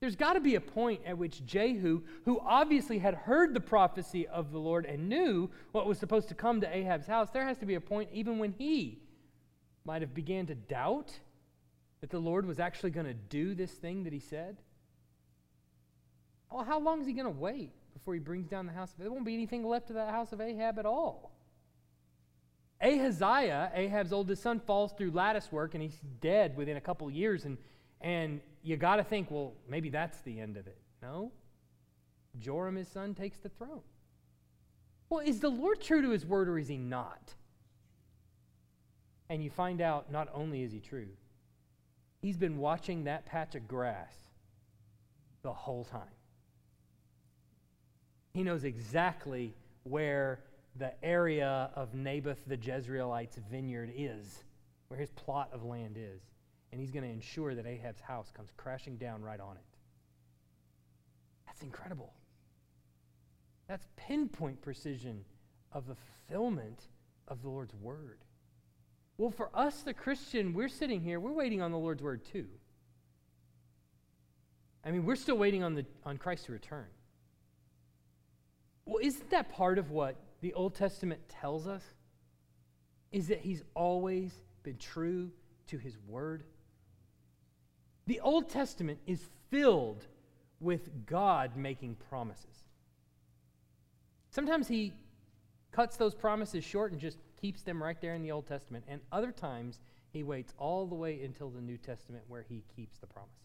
There's got to be a point at which Jehu, who obviously had heard the prophecy of the Lord and knew what was supposed to come to Ahab's house, there has to be a point even when he might have began to doubt that the Lord was actually going to do this thing that he said. Well, how long is he going to wait before he brings down the house? There won't be anything left of that house of Ahab at all. Ahaziah, Ahab's oldest son, falls through lattice work and he's dead within a couple years. And, and you got to think, well, maybe that's the end of it. No. Joram, his son, takes the throne. Well, is the Lord true to his word or is he not? And you find out not only is he true, he's been watching that patch of grass the whole time. He knows exactly where the area of Naboth the Jezreelite's vineyard is, where his plot of land is. And he's going to ensure that Ahab's house comes crashing down right on it. That's incredible. That's pinpoint precision of the fulfillment of the Lord's word. Well, for us, the Christian, we're sitting here, we're waiting on the Lord's word too. I mean, we're still waiting on, the, on Christ to return. Well, isn't that part of what the Old Testament tells us? Is that he's always been true to his word? The Old Testament is filled with God making promises. Sometimes he cuts those promises short and just keeps them right there in the Old Testament, and other times he waits all the way until the New Testament where he keeps the promises.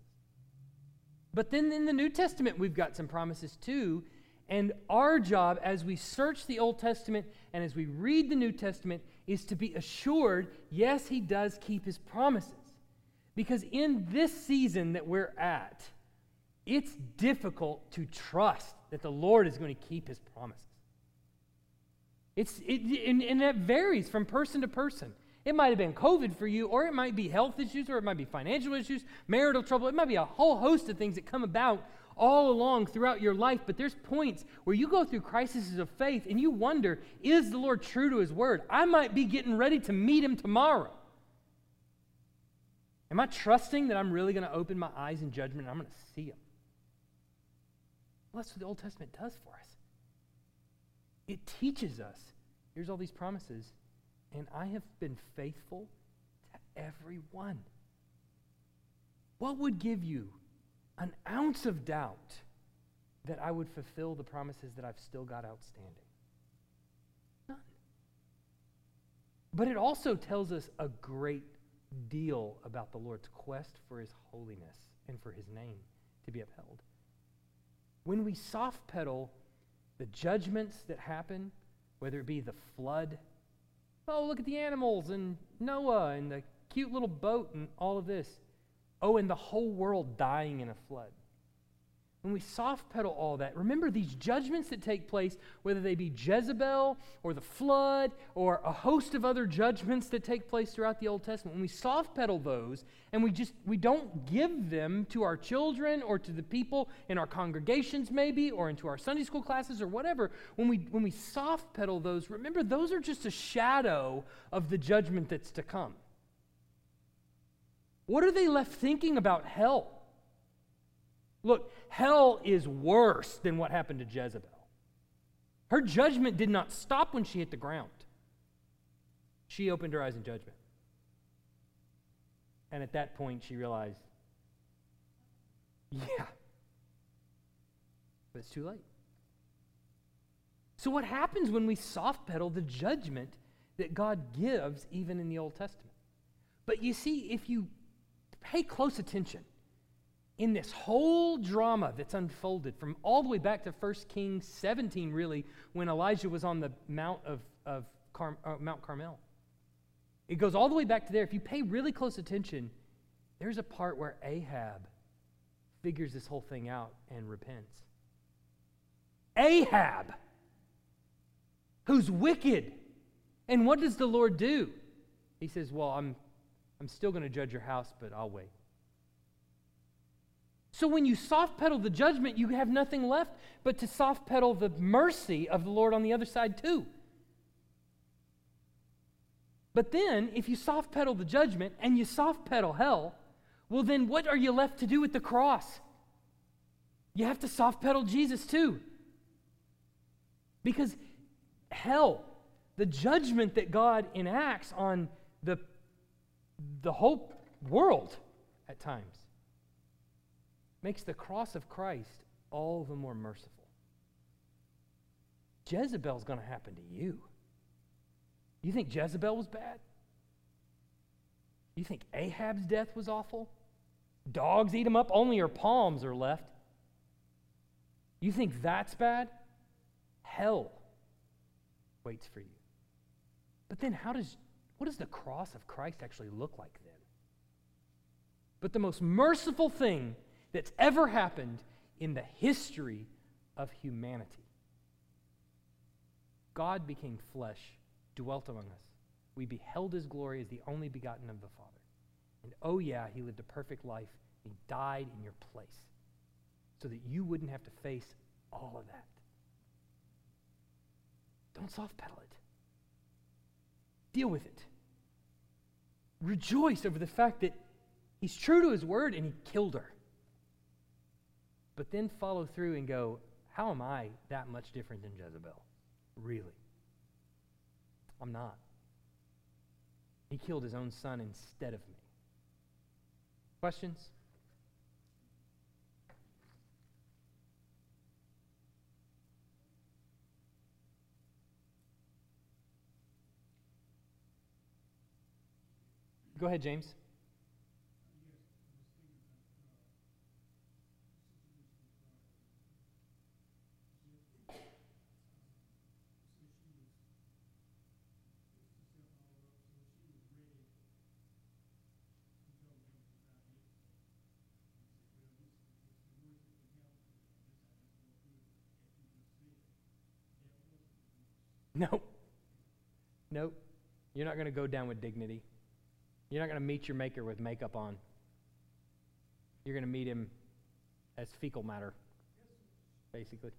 But then in the New Testament, we've got some promises too. And our job as we search the Old Testament and as we read the New Testament is to be assured yes, he does keep his promises. Because in this season that we're at, it's difficult to trust that the Lord is going to keep his promises. It's, it, and, and that varies from person to person. It might have been COVID for you, or it might be health issues, or it might be financial issues, marital trouble. It might be a whole host of things that come about all along throughout your life. But there's points where you go through crises of faith and you wonder, is the Lord true to his word? I might be getting ready to meet him tomorrow. Am I trusting that I'm really going to open my eyes in judgment and I'm going to see him? Well, that's what the Old Testament does for us. It teaches us. Here's all these promises and I have been faithful to every one. What would give you an ounce of doubt that I would fulfill the promises that I've still got outstanding? None. But it also tells us a great deal about the Lord's quest for his holiness and for his name to be upheld. When we soft pedal the judgments that happen, whether it be the flood Oh, look at the animals and Noah and the cute little boat and all of this. Oh, and the whole world dying in a flood. When we soft pedal all that, remember these judgments that take place, whether they be Jezebel or the flood or a host of other judgments that take place throughout the Old Testament. When we soft pedal those and we just we don't give them to our children or to the people in our congregations maybe or into our Sunday school classes or whatever, when we when we soft pedal those, remember those are just a shadow of the judgment that's to come. What are they left thinking about hell? Look, hell is worse than what happened to Jezebel. Her judgment did not stop when she hit the ground. She opened her eyes in judgment. And at that point, she realized, yeah, but it's too late. So, what happens when we soft pedal the judgment that God gives even in the Old Testament? But you see, if you pay close attention, in this whole drama that's unfolded from all the way back to 1 Kings 17, really, when Elijah was on the Mount of, of Car- uh, Mount Carmel. It goes all the way back to there. If you pay really close attention, there's a part where Ahab figures this whole thing out and repents. Ahab, who's wicked. And what does the Lord do? He says, Well, I'm, I'm still going to judge your house, but I'll wait. So when you soft pedal the judgment, you have nothing left but to soft pedal the mercy of the Lord on the other side, too. But then, if you soft pedal the judgment and you soft pedal hell, well, then what are you left to do with the cross? You have to soft pedal Jesus, too. Because hell, the judgment that God enacts on the, the whole world at times, makes the cross of Christ all the more merciful. Jezebel's going to happen to you. You think Jezebel was bad? You think Ahab's death was awful? Dogs eat him up, only her palms are left. You think that's bad? Hell waits for you. But then how does what does the cross of Christ actually look like then? But the most merciful thing that's ever happened in the history of humanity. God became flesh, dwelt among us. We beheld his glory as the only begotten of the Father. And oh, yeah, he lived a perfect life. He died in your place so that you wouldn't have to face all of that. Don't soft pedal it, deal with it. Rejoice over the fact that he's true to his word and he killed her. but then follow through and go, how am I that much different than Jezebel? Really? I'm not. He killed his own son instead of me. Questions? Go ahead, James. Nope. Nope. You're not going to go down with dignity. You're not going to meet your maker with makeup on. You're going to meet him as fecal matter, basically.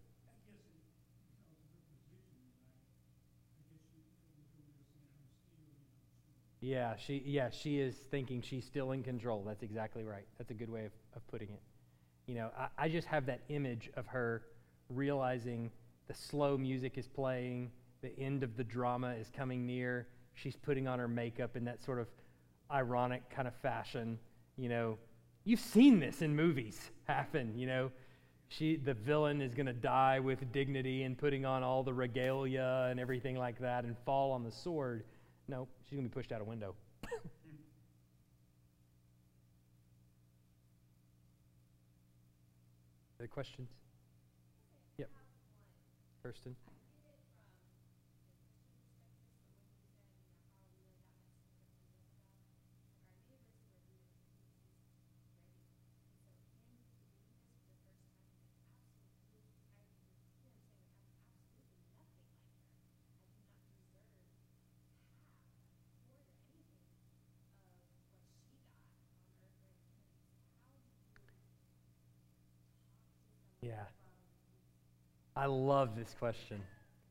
Yeah, she yeah, she is thinking she's still in control. That's exactly right. That's a good way of, of putting it. You know, I, I just have that image of her realizing the slow music is playing, the end of the drama is coming near. She's putting on her makeup and that sort of ironic kind of fashion. You know, you've seen this in movies happen, you know. She, the villain is going to die with dignity and putting on all the regalia and everything like that and fall on the sword. No, she's going to be pushed out a window. Other questions? Yep. Kirsten? Yeah. I love this question.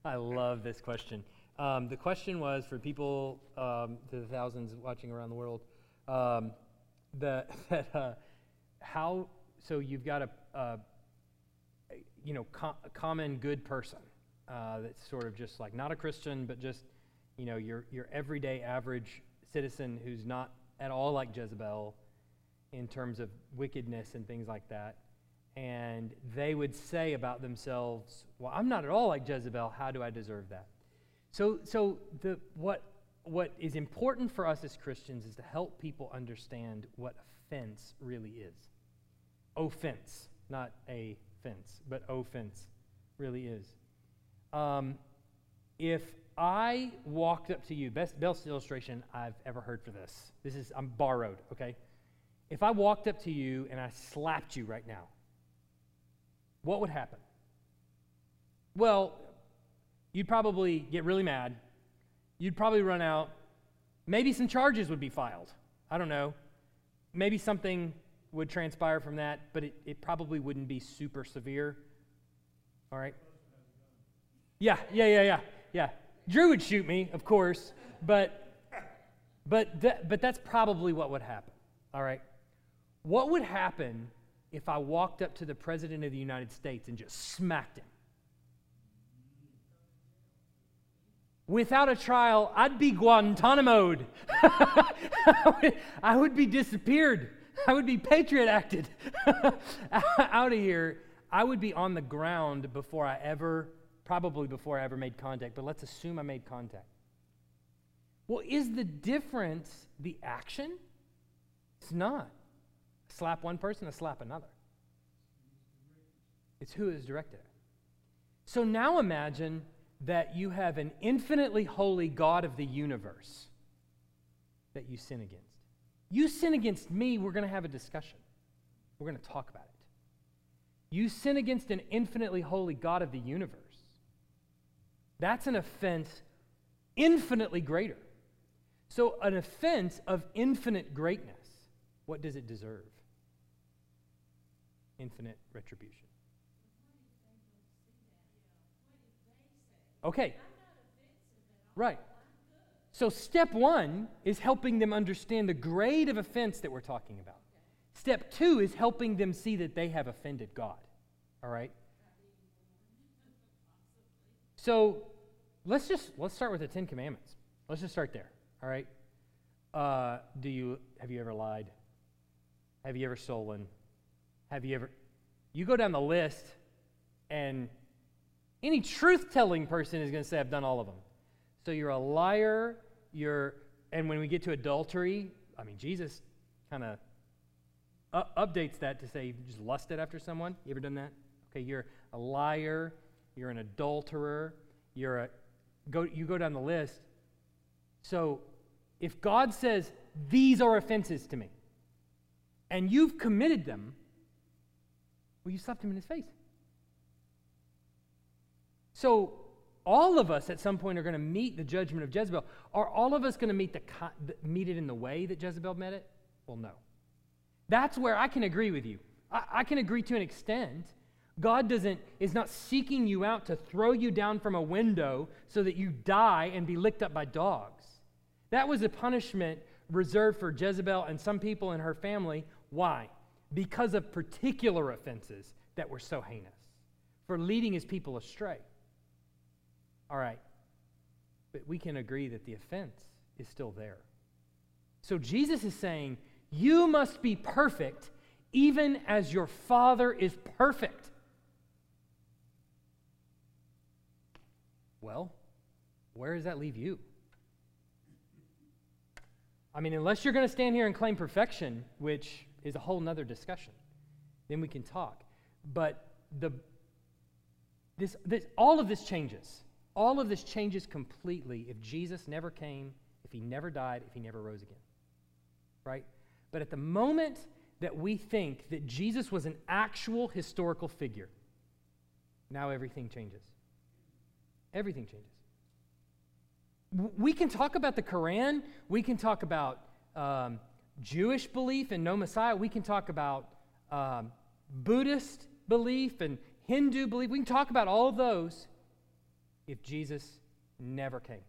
I love this question. Um, the question was for people, um, to the thousands watching around the world, um, that, that uh, how, so you've got a, a you know, com- common good person uh, that's sort of just like not a Christian, but just, you know, your, your everyday average citizen who's not at all like Jezebel in terms of wickedness and things like that and they would say about themselves, Well, I'm not at all like Jezebel. How do I deserve that? So, so the, what, what is important for us as Christians is to help people understand what offense really is. Offense, not a fence, but offense really is. Um, if I walked up to you, best, best illustration I've ever heard for this. This is, I'm borrowed, okay? If I walked up to you and I slapped you right now, what would happen? Well, you'd probably get really mad. You'd probably run out. Maybe some charges would be filed. I don't know. Maybe something would transpire from that, but it, it probably wouldn't be super severe. All right? Yeah, yeah, yeah, yeah, yeah. Drew would shoot me, of course, but but th- but that's probably what would happen. All right. What would happen if I walked up to the President of the United States and just smacked him? Without a trial, I'd be Guantanamoed. I would be disappeared. I would be patriot acted out of here. I would be on the ground before I ever, probably before I ever made contact, but let's assume I made contact. Well, is the difference the action? It's not slap one person, I slap another. It's who is directed So now imagine that you have an infinitely holy God of the universe that you sin against. You sin against me, we're going to have a discussion. We're going to talk about it. You sin against an infinitely holy God of the universe. That's an offense infinitely greater. So, an offense of infinite greatness, what does it deserve? Infinite retribution. Okay. Right. So, step one is helping them understand the grade of offense that we're talking about. Step two is helping them see that they have offended God. All right? So let's just let's start with the Ten Commandments. Let's just start there. All right. Uh, do you have you ever lied? Have you ever stolen? Have you ever? You go down the list, and any truth-telling person is going to say, "I've done all of them." So you're a liar. You're, and when we get to adultery, I mean, Jesus kind of updates that to say you just lusted after someone. You ever done that? Okay, you're a liar. You're an adulterer. You're a go. You go down the list. So if God says, These are offenses to me, and you've committed them, well, you slapped him in his face. So, all of us at some point are going to meet the judgment of Jezebel. Are all of us going to meet, the, meet it in the way that Jezebel met it? Well, no. That's where I can agree with you. I, I can agree to an extent. God doesn't is not seeking you out to throw you down from a window so that you die and be licked up by dogs. That was a punishment reserved for Jezebel and some people in her family. Why? Because of particular offenses that were so heinous, for leading his people astray. All right. But we can agree that the offense is still there. So Jesus is saying, You must be perfect even as your Father is perfect. Well, where does that leave you? I mean, unless you're going to stand here and claim perfection, which is a whole nother discussion, then we can talk. But the, this, this, all of this changes. All of this changes completely if Jesus never came, if he never died, if he never rose again. Right? But at the moment that we think that Jesus was an actual historical figure, now everything changes. Everything changes we can talk about the Quran, we can talk about um, Jewish belief and no Messiah, we can talk about um, Buddhist belief and Hindu belief, we can talk about all those if Jesus never came.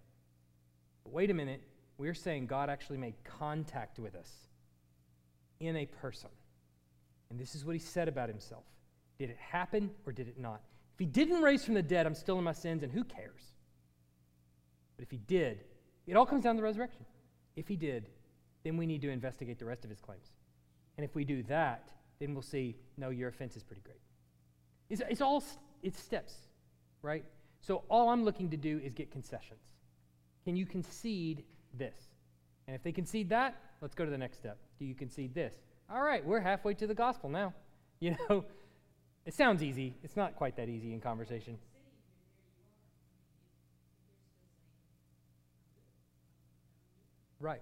But wait a minute, we're saying God actually made contact with us in a person. And this is what he said about himself. Did it happen or did it not? If he didn't raise from the dead, I'm still in my sins, and who cares? But if he did, it all comes down to the resurrection. If he did, then we need to investigate the rest of his claims. And if we do that, then we'll see, no, your offense is pretty great. It's, it's all it's steps, right? So all I'm looking to do is get concessions. Can you concede this? And if they concede that, let's go to the next step. Do you concede this? All right, we're halfway to the gospel now. You know, it sounds easy. It's not quite that easy in conversation. Right.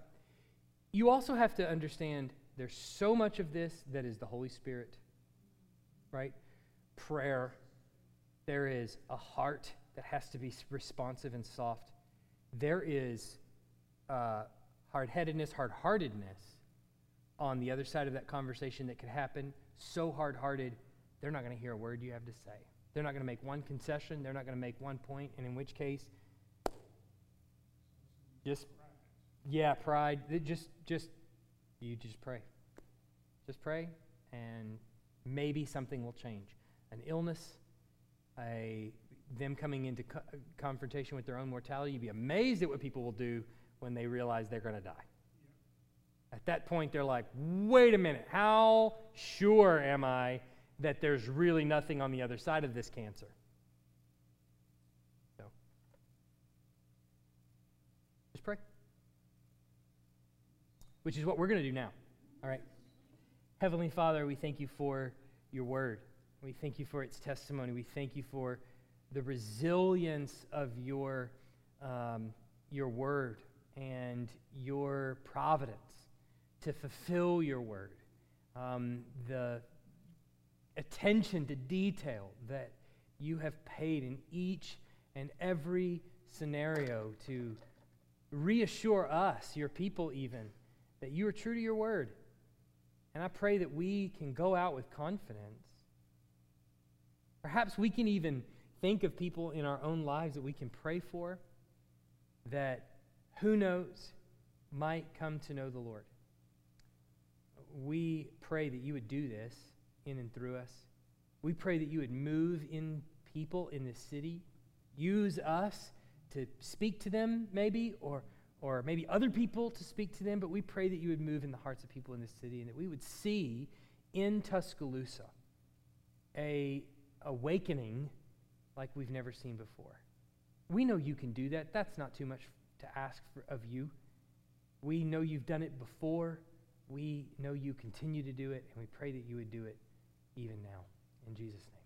You also have to understand there's so much of this that is the Holy Spirit, right? Prayer. There is a heart that has to be responsive and soft. There is uh, hard headedness, hard heartedness on the other side of that conversation that could happen. So hard hearted, they're not going to hear a word you have to say. They're not going to make one concession. They're not going to make one point, and in which case, just yeah, pride. Just, just, you just pray. Just pray, and maybe something will change. An illness, a them coming into co- confrontation with their own mortality. You'd be amazed at what people will do when they realize they're going to die. At that point, they're like, wait a minute, how sure am I that there's really nothing on the other side of this cancer? So, just pray which is what we're going to do now. All right. Heavenly Father, we thank you for your word. We thank you for its testimony. We thank you for the resilience of your, um, your word and your providence to fulfill your word. Um, the attention to detail that you have paid in each and every scenario to reassure us, your people, even that you are true to your word. And I pray that we can go out with confidence. Perhaps we can even think of people in our own lives that we can pray for that, who knows, might come to know the Lord. We pray that you would do this in and through us. We pray that you would move in people in this city. Use us to speak to them, maybe, or, or maybe other people to speak to them, but we pray that you would move in the hearts of people in this city and that we would see in Tuscaloosa a awakening like we've never seen before. We know you can do that. That's not too much to ask for, of you. We know you've done it before. We know you continue to do it, and we pray that you would do it even now. In Jesus' name.